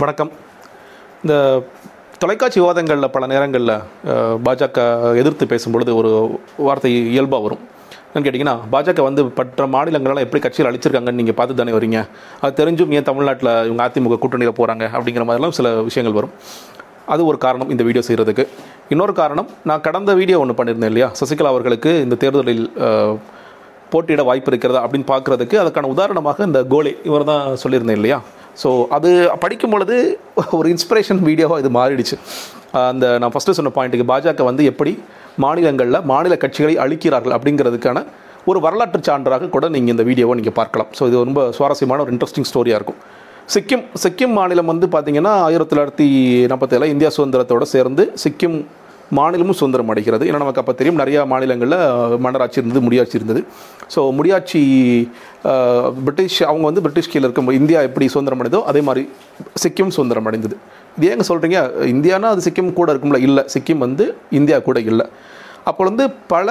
வணக்கம். இந்த தொலைக்காட்சி விவாதங்களில் பல நேரங்களில் பாஜக எதிர்த்து பேசும்பொழுது ஒரு வார்த்தை இயல்பாக வரும். என்னன்னு கேட்டிங்கன்னா பாஜக வந்து மற்ற மாநிலங்களெல்லாம் எப்படி கட்சியில் அழிச்சிருக்காங்கன்னு நீங்கள் பார்த்து தானே வரீங்க. அது தெரிஞ்சும் ஏன் தமிழ்நாட்டில் இவங்க அதிமுக கூட்டணியில் போகிறாங்க அப்படிங்கிற மாதிரிலாம் சில விஷயங்கள் வரும். அது ஒரு காரணம் இந்த வீடியோ செய்கிறதுக்கு இன்னொரு காரணம் நான் கடந்த வீடியோ ஒன்று பண்ணியிருந்தேன் இல்லையா? சசிகலா அவர்களுக்கு இந்த தேர்தலில் போட்டியிட வாய்ப்பு இருக்கிறதா அப்படின்னு பார்க்குறதுக்கு அதுக்கான உதாரணமாக இந்த கோலே இவர் தான் சொல்லியிருந்தேன் இல்லையா? ஸோ அது படிக்கும் பொழுது ஒரு இன்ஸ்பிரேஷன் வீடியோவாக இது மாறிடுச்சு. அந்த நான் ஃபஸ்ட்டு சொன்ன பாயிண்ட்டுக்கு பாஜக வந்து எப்படி மாநிலங்களில் மாநில கட்சிகளை அழிக்கிறார்கள் அப்படிங்கிறதுக்கான ஒரு வரலாற்று சான்றாக கூட நீங்கள் இந்த வீடியோவை நீங்கள் பார்க்கலாம். ஸோ இது ரொம்ப சுவாரஸ்யமான ஒரு இன்ட்ரெஸ்டிங் ஸ்டோரியாக இருக்கும். சிக்கிம் சிக்கிம் மாநிலம் வந்து பார்த்திங்கன்னா ஆயிரத்தி தொள்ளாயிரத்தி நாற்பத்தேழில் இந்தியா சுதந்திரத்தோடு சேர்ந்து சிக்கிம் மாநிலமும் சுதந்திரம் அடைகிறது. ஏன்னா நமக்கு அப்போ தெரியும் நிறையா மாநிலங்களில் மன்னராட்சி இருந்தது முடியாட்சி இருந்தது. ஸோ முடியாட்சி பிரிட்டிஷ் அவங்க வந்து பிரிட்டிஷ் கீழே இருக்கும். இந்தியா எப்படி சுதந்திரம் அடைந்தோ அதே மாதிரி சிக்கிம் சுதந்திரம் அடைந்தது. இது ஏங்க சொல்கிறீங்க இந்தியானா அது சிக்கிம் கூட இருக்கும்ல? இல்லை. சிக்கிம் வந்து இந்தியா கூட இல்லை. அப்போ வந்து பல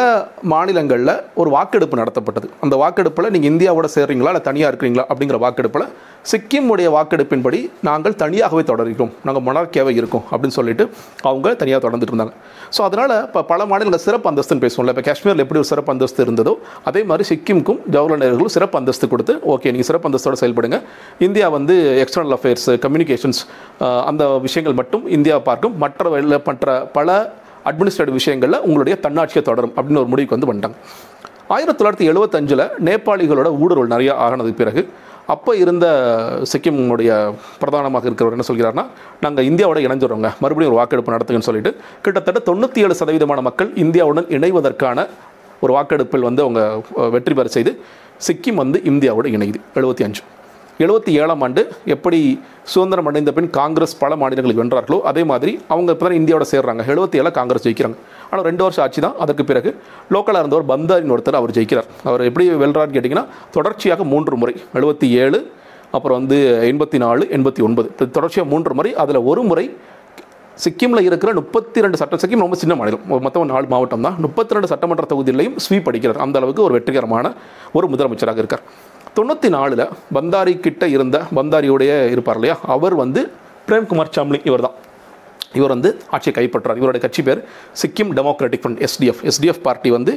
மாநிலங்களில் ஒரு வாக்கெடுப்பு நடத்தப்பட்டது. அந்த வாக்கெடுப்பில் நீங்கள் இந்தியாவோட சேர்றீங்களா? இல்லை தனியாக இருக்கிறீங்களா? அப்படிங்கிற வாக்கெடுப்பில் சிக்கிமுடைய வாக்கெடுப்பின்படி நாங்கள் தனியாகவே தொடர்கிறோம். நாங்கள் மொனார்க்கியாகவே இருக்கோம் அப்படின்னு சொல்லிட்டு அவங்க தனியாக தொடர்ந்துட்டு இருந்தாங்க. ஸோ அதனால் இப்போ பல மாநிலங்கள் சிறப்பு அந்தஸ்துன்னு பேசுவோம்ல. இப்போ காஷ்மீரில் எப்படி ஒரு சிறப்பு அந்தஸ்து இருந்ததோ அதே மாதிரி சிக்கிமுக்கும் ஜவஹர்லால் நேருக்கும் சிறப்பு அந்தஸ்து கொடுத்து ஓகே நீங்கள் சிறப்பு அந்தஸ்தோடு செயல்படுங்க. இந்தியா வந்து எக்ஸ்டர்னல் அஃபேர்ஸ் கம்யூனிகேஷன்ஸ் அந்த விஷயங்கள் மட்டும் இந்தியா பார்க்கும். மற்ற வழியில் மற்ற பல அட்மினிஸ்ட்ரேட்டிவ் விஷயங்களில் உங்களுடைய தன்னாட்சியை தொடரும் அப்படின்னு ஒரு முடிவுக்கு வந்து வந்துட்டாங்க. ஆயிரத்தி தொள்ளாயிரத்தி எழுபத்தஞ்சில் நேபாளிகளோட ஊடுருவல் நிறையா ஆகினதுக்கு பிறகு அப்போ இருந்த சிக்கிமுடைய பிரதானமாக இருக்கிறவர் என்ன சொல்கிறார்னா நாங்கள் இந்தியாவோட இணைஞ்சிடுறோங்க. மறுபடியும் ஒரு வாக்கெடுப்பு நடத்துங்கன்னு சொல்லிட்டு கிட்டத்தட்ட தொண்ணூற்றி ஏழு சதவீதமான மக்கள் இந்தியாவுடன் இணைவதற்கான ஒரு வாக்கெடுப்பில் வந்து அவங்க வெற்றி பெற செய்து சிக்கிம் வந்து இந்தியாவோட இணையுது. எழுபத்தி அஞ்சு. எழுபத்தி ஏழாம் ஆண்டு எப்படி சுதந்திரம் அடைந்த பின் காங்கிரஸ் பல மாநிலங்களுக்கு வென்றார்களோ அதே மாதிரி அவங்க இப்போ தான் இந்தியாவோட சேர்றாங்க. எழுபத்தி ஏழில் காங்கிரஸ் ஜெயிக்கிறாங்க. ஆனால் ரெண்டு வருஷம் ஆட்சி தான். அதற்கு பிறகு லோக்கலாக இருந்தவர் பந்தாரின் ஒருத்தர் அவர் ஜெயிக்கிறார். அவர் எப்படி வெல்றாருன்னு கேட்டிங்கன்னா தொடர்ச்சியாக மூன்று முறை எழுபத்தி ஏழு அப்புறம் வந்து எண்பத்தி நாலு எண்பத்தி ஒன்பது. தொடர்ச்சியாக மூன்று முறை. அதில் ஒரு முறை சிக்கிமில் இருக்கிற முப்பத்தி ரெண்டு சட்ட சிக்கிம் ரொம்ப சின்ன மாநிலம். மொத்தம் நாலு மாவட்டம் தான். முப்பத்தி ரெண்டு சட்டமன்ற தொகுதியிலையும் ஸ்வீப் அடிக்கிறார். அந்த அளவுக்கு ஒரு வெற்றிகரமான ஒரு முதலமைச்சராக இருக்கார். தொண்ணூற்றி நாலில் பந்தாரி கிட்ட இருந்த பந்தாரியோடைய இருப்பார் இல்லையா? அவர் வந்து பிரேம்குமார் சாம்லி இவர் தான் இவர் வந்து ஆட்சியை கைப்பற்றார். இவருடைய கட்சி பேர் Sikkim democratic front SDF SDF party வந்து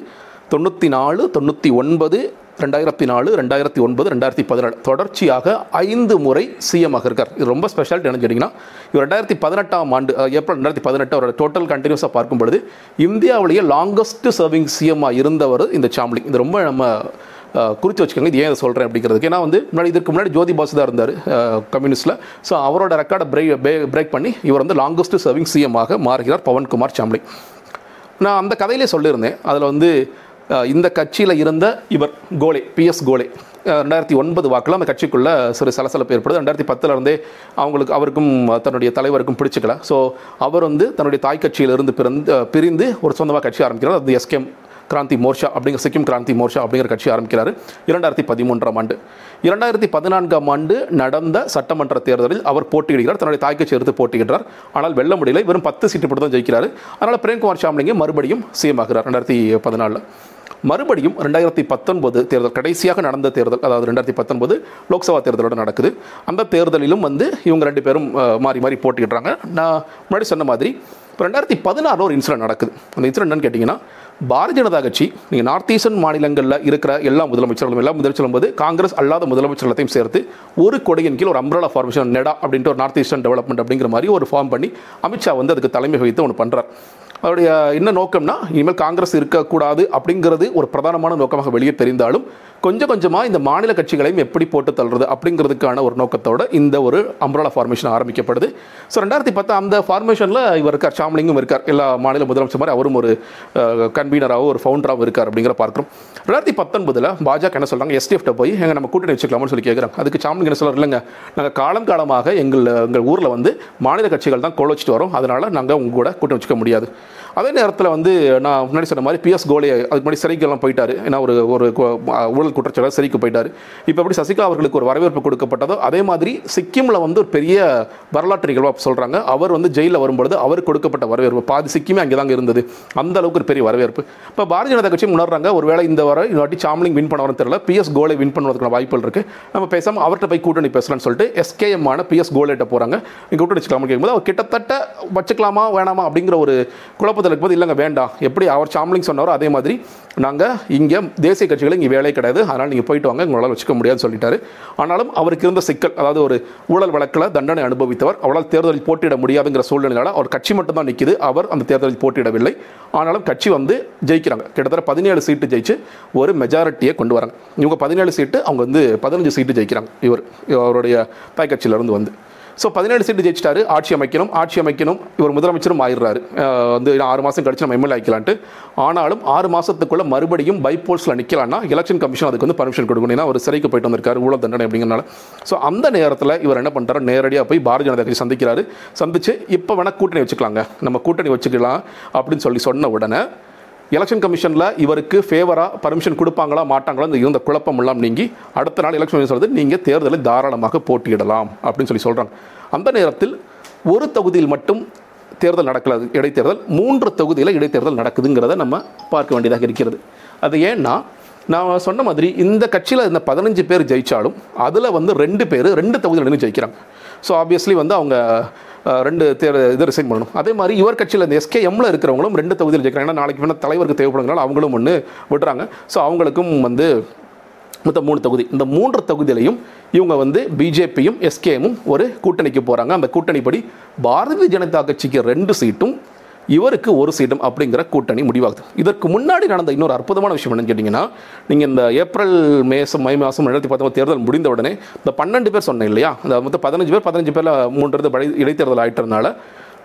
தொண்ணூற்றி நாலு தொண்ணூற்றி ஒன்பது ரெண்டாயிரத்தி நாலு ரெண்டாயிரத்தி ஒன்பது ரெண்டாயிரத்தி பதினாலு தொடர்ச்சியாக ஐந்து முறை சிஎம் ஆக இருக்கார். இது ரொம்ப ஸ்பெஷாலிட்டி என்னன்னு கேட்டிங்கன்னா இவர் ரெண்டாயிரத்தி பதினெட்டாம் ஆண்டு ஏப்ரல் ரெண்டாயிரத்தி பதினெட்டு அவரோட டோட்டல் கண்டினியூஸாக பார்க்கும் பொழுது இந்தியாவிலேயே லாங்கஸ்ட் சர்விங் சிஎம்மாக இருந்தவர் இந்த சாம்லி. இது ரொம்ப நம்ம குறித்து வச்சுக்கோங்க. இது ஏன் இதை சொல்கிறேன் அப்படிங்கிறதுக்கு. ஏன்னா வந்து முன்னாடி இதுக்கு முன்னாடி ஜோதி பாசு தான் இருந்தார் கம்யூனிஸ்ட்டில் ஸோ அவரோட ரெக்கார்டை பிரேக் பிரேக் பண்ணி இவர் வந்து லாங்கஸ்ட் சர்விங் சிஎம் ஆக மாறுகிறார் பவன்குமார் சாம்லி. நான் அந்த கதையிலே சொல்லியிருந்தேன். அதில் வந்து இந்த கட்சியில் இருந்த இவர் கோலே பிஎஸ் கோலே ரெண்டாயிரத்தி ஒன்பது வாக்கில் அந்த கட்சிக்குள்ளே சிறு சலசலப்பு ஏற்படுது. ரெண்டாயிரத்தி பத்துல இருந்தே அவங்களுக்கு அவருக்கும் தன்னுடைய தலைவருக்கும் பிடிச்சிக்கல. ஸோ அவர் வந்து தன்னுடைய தாய் கட்சியிலிருந்து பிறந்து பிரிந்து ஒரு சொந்தமாக கட்சி ஆரம்பிக்கிறார். அது எஸ்கேம் கிராந்தி மோர்ஷா அப்படிங்கிற சிக்கிம் கிராந்தி மோர்ஷா அப்படிங்கிற கட்சி ஆரம்பிக்கிறார். இரண்டாயிரத்தி பதிமூன்றாம் ஆண்டு. இரண்டாயிரத்தி பதினான்காம் ஆண்டு நடந்த சட்டமன்ற தேர்தலில் அவர் போட்டியிடுகிறார். தன்னுடைய தாய் கட்சி எடுத்து போட்டியிடுறார். ஆனால் வெல்ல முடியலை. வெறும் பத்து சீட்டு மட்டும் தான் ஜெயிக்கிறார். அதனால் பிரேம்குமார் சாம்லிங்க மறுபடியும் சிஎம் ஆகிறார் ரெண்டாயிரத்தி பதினாலில். மறுபடியும் ரெண்டாயிரத்தி பத்தொன்பது தேர்தல் கடைசியாக நடந்த தேர்தல் அதாவது ரெண்டாயிரத்தி பத்தொன்பது லோக்சபா தேர்தலோடு நடக்குது. அந்த தேர்தலிலும் வந்து இவங்க ரெண்டு பேரும் மாறி மாறி போட்டிடுறாங்க நான் முன்னாடி சொன்ன மாதிரி இப்போ ரெண்டாயிரத்தி பதினாறு ஒரு இன்சிடென்ட் நடக்குது. அந்த இன்சிடென்ட் என்னன்னு கேட்டிங்கன்னா பாரதிய ஜனதா கட்சி நீங்கள் நார்த் ஈஸ்டர்ன் மாநிலங்களில் இருக்கிற எல்லா முதலமைச்சர்களும் எல்லா முதலமைச்சர்களும் போது காங்கிரஸ் அல்லாத முதலமைச்சர்களையும் சேர்த்து ஒரு கொடையின் கீழ் ஒரு அம்ரலா ஃபார்மேஷன் நெடா அப்படின்ற ஒரு நார்த் ஈஸ்டர்ன் டெவலப்மெண்ட் அப்படிங்கிற மாதிரி ஒரு ஃபார்ம் பண்ணி அமித்ஷா வந்து அதுக்கு தலைமை வகித்து ஒன்று பண்ணுறார் அவருடைய என்ன நோக்கம்னா இனிமேல் காங்கிரஸ் இருக்கக்கூடாது அப்படிங்கிறது ஒரு பிரதானமான நோக்கமாக வெளியே தெரிந்தாலும் கொஞ்சம் கொஞ்சமாக இந்த மாநில கட்சிகளையும் எப்படி போட்டு தள்ளுறது அப்படிங்கிறதுக்கான ஒரு நோக்கத்தோட இந்த ஒரு அம்ரலா ஃபார்மேஷன் ஆரம்பிக்கப்படுது. ஸோ ரெண்டாயிரத்தி பத்து அந்த ஃபார்மேஷனில் இவர் இருக்கார் ஷாம்லிங்கும் இருக்கார். எல்லா மாநில முதலமைச்சர் மாதிரி அவரும் ஒரு கன்வீனராகவும் ஒரு ஃபவுண்டராகவும் இருக்கார் அப்படிங்கிற பார்க்குறோம். ரெண்டாயிரத்தி பத்தொன்பதில் பாஜக என்ன சொல்கிறாங்க எஸ்டிஎஃப்ட போய் எங்கே நம்ம கூட்டணி வச்சுக்கலாம்னு சொல்லி கேட்குறாங்க அதுக்கு ஷாம்லிங் என்ன சொல்கிறார் இல்லைங்க நாங்கள் காலம் காலமாக எங்கள் எங்கள் ஊரில் வந்து மாநில கட்சிகள் தான் கோல வச்சுட்டு வரோம். அதனால் நாங்கள் உங்கள் கூட கூட்டணி வச்சுக்க முடியாது. அதே நேரத்தில் வந்து நான் முன்னாடி சொன்ன மாதிரி பிஎஸ் கோலே அதுக்கு முன்னாடி சிறைக்கெல்லாம் போயிட்டார். ஏன்னா ஒரு ஒரு ஊழல் குற்றச்சாட்டு சிறைக்கு போயிட்டார். இப்போ எப்படி சசிகலா அவர்களுக்கு ஒரு வரவேற்பு கொடுக்கப்பட்டதோ அதே மாதிரி சிக்கிமில் வந்து ஒரு பெரிய வரலாற்று நிகழ்வாக சொல்கிறாங்க அவர் வந்து ஜெயிலில் வரும்பொழுது அவர் கொடுக்கப்பட்ட வரவேற்பு. பாதி சிக்கிமே அங்கே தாங்க இருந்தது. அந்த அளவுக்கு ஒரு பெரிய வரவேற்பு. இப்போ பாரதிய ஜனதா கட்சி உணர்றாங்க ஒருவேளை இந்த வர இந்த சாம்லிங் வின் பண்ண வரணும் தெரியல பிஎஸ் கோலை வின் பண்ணுவதற்கான வாய்ப்புகள் இருக்கு. நம்ம பேசாமல் அவர்கிட்ட போய் கூட்டணி பேசலாம்னு சொல்லிட்டு எஸ்கேஎம் ஆன பிஎஸ் கோலேட்ட போகிறாங்க இங்கே கூட்டணி வச்சுக்கலாமா கேட்கும்போது அவர் கிட்டத்தட்ட வச்சுக்கலாமா வேணாமா அப்படிங்கிற ஒரு குழப்பத்தில் இருக்கும்போது இல்லைங்க வேண்டாம். எப்படி அவர் சாம்லிங் சொன்னாரோ அதே மாதிரி நாங்கள் இங்கே தேசிய கட்சிகள் இங்கே வேலை கிடையாது. அதனால் நீங்கள் போயிட்டு வாங்க உங்களால் வச்சுக்க முடியாதுன்னு சொல்லிட்டாரு. ஆனாலும் அவருக்கு இருந்த சிக்கல் அதாவது ஒரு ஊழல் வழக்கில் தண்டனை அனுபவித்தவர் அவரால் தேர்தலில் போட்டியிட முடியாதுங்கிற சூழ்நிலையால் அவர் கட்சி மட்டும்தான் நிற்கிது அவர் அந்த தேர்தலில் போட்டியிடவில்லை. ஆனாலும் கட்சி வந்து ஜெயிக்கிறாங்க. கிட்டத்தட்ட பதினேழு சீட்டு ஜெயிச்சு ஒரு மெஜாரிட்டியை கொண்டு வராங்க. இவங்க பதினேழு சீட்டு அவங்க வந்து பதினஞ்சு சீட்டு ஜெயிக்கிறாங்க. இவர் அவருடைய தாய் கட்சியிலேருந்து வந்து. ஸோ பதினேழு சீட்டு ஜெயிச்சிட்டாரு. ஆட்சி அமைக்கணும் ஆட்சி அமைக்கணும். இவர் முதலமைச்சரும் ஆயிடுறாரு. வந்து ஆறு மாதம் கழிச்சு நம்ம எம்எல்ஏ ஆக்கலான்ட்டு ஆனாலும் ஆறு மாதத்துக்குள்ளே மறுபடியும் பைபோல்ஸில் நிற்கலாம்னா எலெக்ஷன் கமிஷன் அதுக்கு வந்து பர்மிஷன் கொடுக்கணும். ஏன்னா அவர் சிறைக்கு போயிட்டு வந்திருக்காரு ஊழல் தண்டனை அப்படிங்கிறனால. ஸோ அந்த நேரத்தில் இவர் என்ன பண்ணுறாரு நேரடியாக போய் பாரதிய ஜனதா கட்சி சந்திக்கிறாரு. சந்திச்சு இப்போ வேணால் கூட்டணி வச்சுக்கலாங்க. நம்ம கூட்டணி வச்சுக்கலாம் அப்படின்னு சொல்லி சொன்ன உடனே எலெக்ஷன் கமிஷனில் இவருக்கு ஃபேவராக பர்மிஷன் கொடுப்பாங்களா மாட்டாங்களா இந்த இருந்த குழப்பம் எல்லாம் நீங்கி அடுத்த நாள் எலெக்ஷன் கமிஷன் வந்து நீங்கள் தேர்தலை தாராளமாக போட்டியிடலாம் அப்படின்னு சொல்லி சொல்கிறாங்க அந்த நேரத்தில் ஒரு தொகுதியில் மட்டும் தேர்தல் நடக்கிறது இடைத்தேர்தல் மூன்று தொகுதியில் இடைத்தேர்தல் நடக்குதுங்கிறத நம்ம பார்க்க வேண்டியதாக இருக்கிறது. அது ஏன்னா நான் சொன்ன மாதிரி இந்த கட்சியில் இந்த பதினஞ்சு பேர் ஜெயித்தாலும் அதில் வந்து ரெண்டு பேர் ரெண்டு தொகுதியில் நின்று ஜெயிக்கிறாங்க. ஸோ ஆப்வியஸ்லி வந்து அவங்க ரெண்டு தேர் இது ரிசைன் பண்ணணும். அதே மாதிரி இவர் கட்சியில் இந்த எஸ்கேஎம்ல இருக்கிறவங்களும் ரெண்டு தொகுதியில் ஜெயிக்கிறாங்க. ஏன்னா நாளைக்கு வேணால் தலைவருக்கு தேவைப்படுங்கனால அவங்களும் ஒன்று விடுறாங்க ஸோ அவங்களுக்கும் வந்து மொத்தம் மூணு தொகுதி. இந்த மூன்று தொகுதியிலையும் இவங்க வந்து பிஜேபியும் எஸ்கேஎம்மும் ஒரு கூட்டணிக்கு போகிறாங்க அந்த கூட்டணிப்படி பாரதிய ஜனதா கட்சிக்கு ரெண்டு சீட்டும் இவருக்கு ஒரு சீட்டும் அப்படிங்கிற கூட்டணி முடிவாகுது. இதற்கு முன்னாடி நடந்த இன்னொரு அற்புதமான விஷயம் என்னன்னு கேட்டிங்கன்னா நீங்கள் இந்த ஏப்ரல் மேசம் மை மாதம் ரெண்டாயிரத்தி பத்தொம்பது தேர்தல் முடிந்த உடனே இந்த பன்னெண்டு பேர் சொன்னேன் இல்லையா? அந்த மொத்தம் பதினஞ்சு பேர் பதினஞ்சு பேரில் மூன்றது படை இடைத்தேர்தல் ஆகிட்டதுனால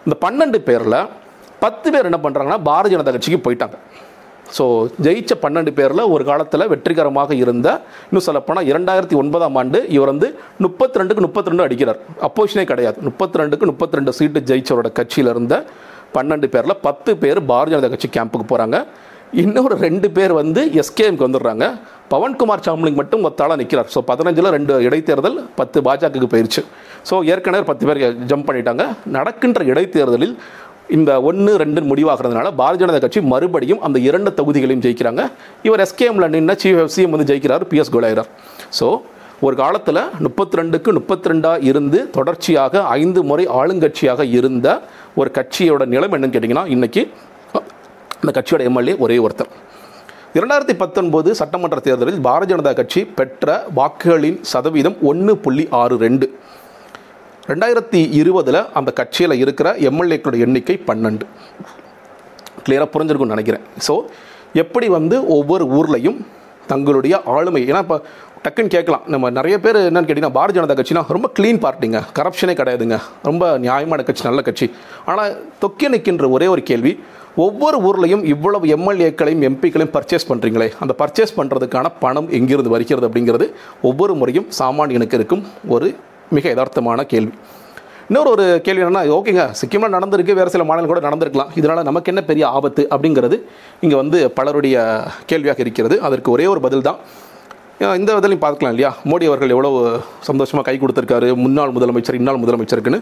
இந்த பன்னெண்டு பேரில் பத்து பேர் என்ன பண்ணுறாங்கன்னா பாரதிய ஜனதா கட்சிக்கு போயிட்டாங்க. ஸோ ஜெயிச்ச பன்னெண்டு பேரில் ஒரு காலத்தில் வெற்றிகரமாக இருந்த இன்னும் சொல்லப்போனால் இரண்டாயிரத்தி ஒன்பதாம் ஆண்டு இவர் வந்து முப்பத்தி ரெண்டுக்கு முப்பத்தி ரெண்டு அடிக்கிறார். அப்போசிஷனே கிடையாது. முப்பத்தி ரெண்டுக்கு முப்பத்தி ரெண்டு சீட்டு ஜெயிச்சவரோட கட்சியில் இருந்த பன்னெண்டு பேரில் பத்து பேர் பாரதிய ஜனதா கட்சி கேம்புக்கு போகிறாங்க இன்னொரு ரெண்டு பேர் வந்து எஸ்கேஎம்க்கு வந்துடுறாங்க. பவன்குமார் சாம்லிங் மட்டும் ஒத்தாளாக நிற்கிறார் ஸோ பதினஞ்சில் ரெண்டு இடைத்தேர்தல் பத்து பாஜகவுக்கு போயிடுச்சு ஸோ ஏற்கனவே பத்து பேர் ஜம்ப் பண்ணிட்டாங்க. நடக்கின்ற இடைத்தேர்தலில் இந்த ஒன்று ரெண்டு முடிவாகிறதுனால பாரதிய ஜனதா கட்சி மறுபடியும் அந்த இரண்டு தொகுதிகளையும் ஜெயிக்கிறாங்க. இவர் எஸ்கேஎம்ல நின்று சீஃப் எஃப்சியும் வந்து ஜெயிக்கிறார் பிஎஸ் கோலாயிரார் ஸோ ஒரு காலத்தில் முப்பத்தி ரெண்டுக்கு முப்பத்தி ரெண்டாக இருந்து தொடர்ச்சியாக ஐந்து முறை ஆளுங்கட்சியாக இருந்த ஒரு கட்சியோட நிலம் என்னன்னு கேட்டிங்கன்னா இன்றைக்கி அந்த கட்சியோட எம்எல்ஏ ஒரே ஒருத்தர். இரண்டாயிரத்தி பத்தொன்பது சட்டமன்ற தேர்தலில் பாரதிய ஜனதா கட்சி பெற்ற வாக்குகளின் சதவீதம் ஒன்று புள்ளி ஆறு ரெண்டு. ரெண்டாயிரத்தி இருபதில் அந்த கட்சியில் இருக்கிற எம்எல்ஏக்களோட எண்ணிக்கை பன்னெண்டு. கிளியராக புரிஞ்சிருக்கும்னு நினைக்கிறேன். ஸோ எப்படி வந்து ஒவ்வொரு ஊர்லேயும் தங்களுடைய ஆளுமை. ஏன்னா இப்போ டக்குன்னு கேட்கலாம். நம்ம நிறைய பேர் என்னன்னு கேட்டிங்கன்னா பாரதிய ஜனதா கட்சினா ரொம்ப க்ளீன் பார்ட்டிங்க கரப்ஷனே கிடையாதுங்க. ரொம்ப நியாயமான கட்சி நல்ல கட்சி. ஆனால் தொக்கி நிற்கின்ற ஒரே ஒரு கேள்வி ஒவ்வொரு ஊர்லேயும் இவ்வளவு எம்எல்ஏக்களையும் எம்பிக்களையும் பர்ச்சேஸ் பண்ணுறீங்களே அந்த பர்ச்சேஸ் பண்ணுறதுக்கான பணம் எங்கிருந்து வருகிறது அப்படிங்கிறது ஒவ்வொரு முறையும் சாமானியனுக்கு இருக்கும் ஒரு மிக யதார்த்தமான கேள்வி. இன்னொரு ஒரு கேள்வி என்னென்னா ஓகேங்க சிக்கிமில் நடந்திருக்கு வேறு சில மாநிலம் கூட நடந்திருக்கலாம். இதனால் நமக்கு என்ன பெரிய ஆபத்து அப்படிங்கிறது இங்கே வந்து பலருடைய கேள்வியாக இருக்கிறது. அதற்கு ஒரே ஒரு பதில் தான். இந்த இதிலையும் பார்க்கலாம் இல்லையா? மோடி அவர்கள் எவ்வளோ சந்தோஷமாக கை கொடுத்துருக்காரு முன்னாள் முதலமைச்சர் இன்னாள் முதலமைச்சருக்குன்னு.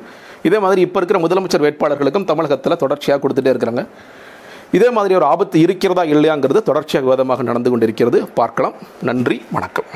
இதே மாதிரி இப்போ இருக்கிற முதலமைச்சர் வேட்பாளர்களுக்கும் தமிழகத்தில் தொடர்ச்சியாக கொடுத்துட்டே இருக்கிறாங்க. இதே மாதிரி ஒரு ஆபத்து இருக்கிறதா இல்லையாங்கிறது தொடர்ச்சியாக விவாதமாக நடந்து கொண்டிருக்கிறது. பார்க்கலாம். நன்றி வணக்கம்.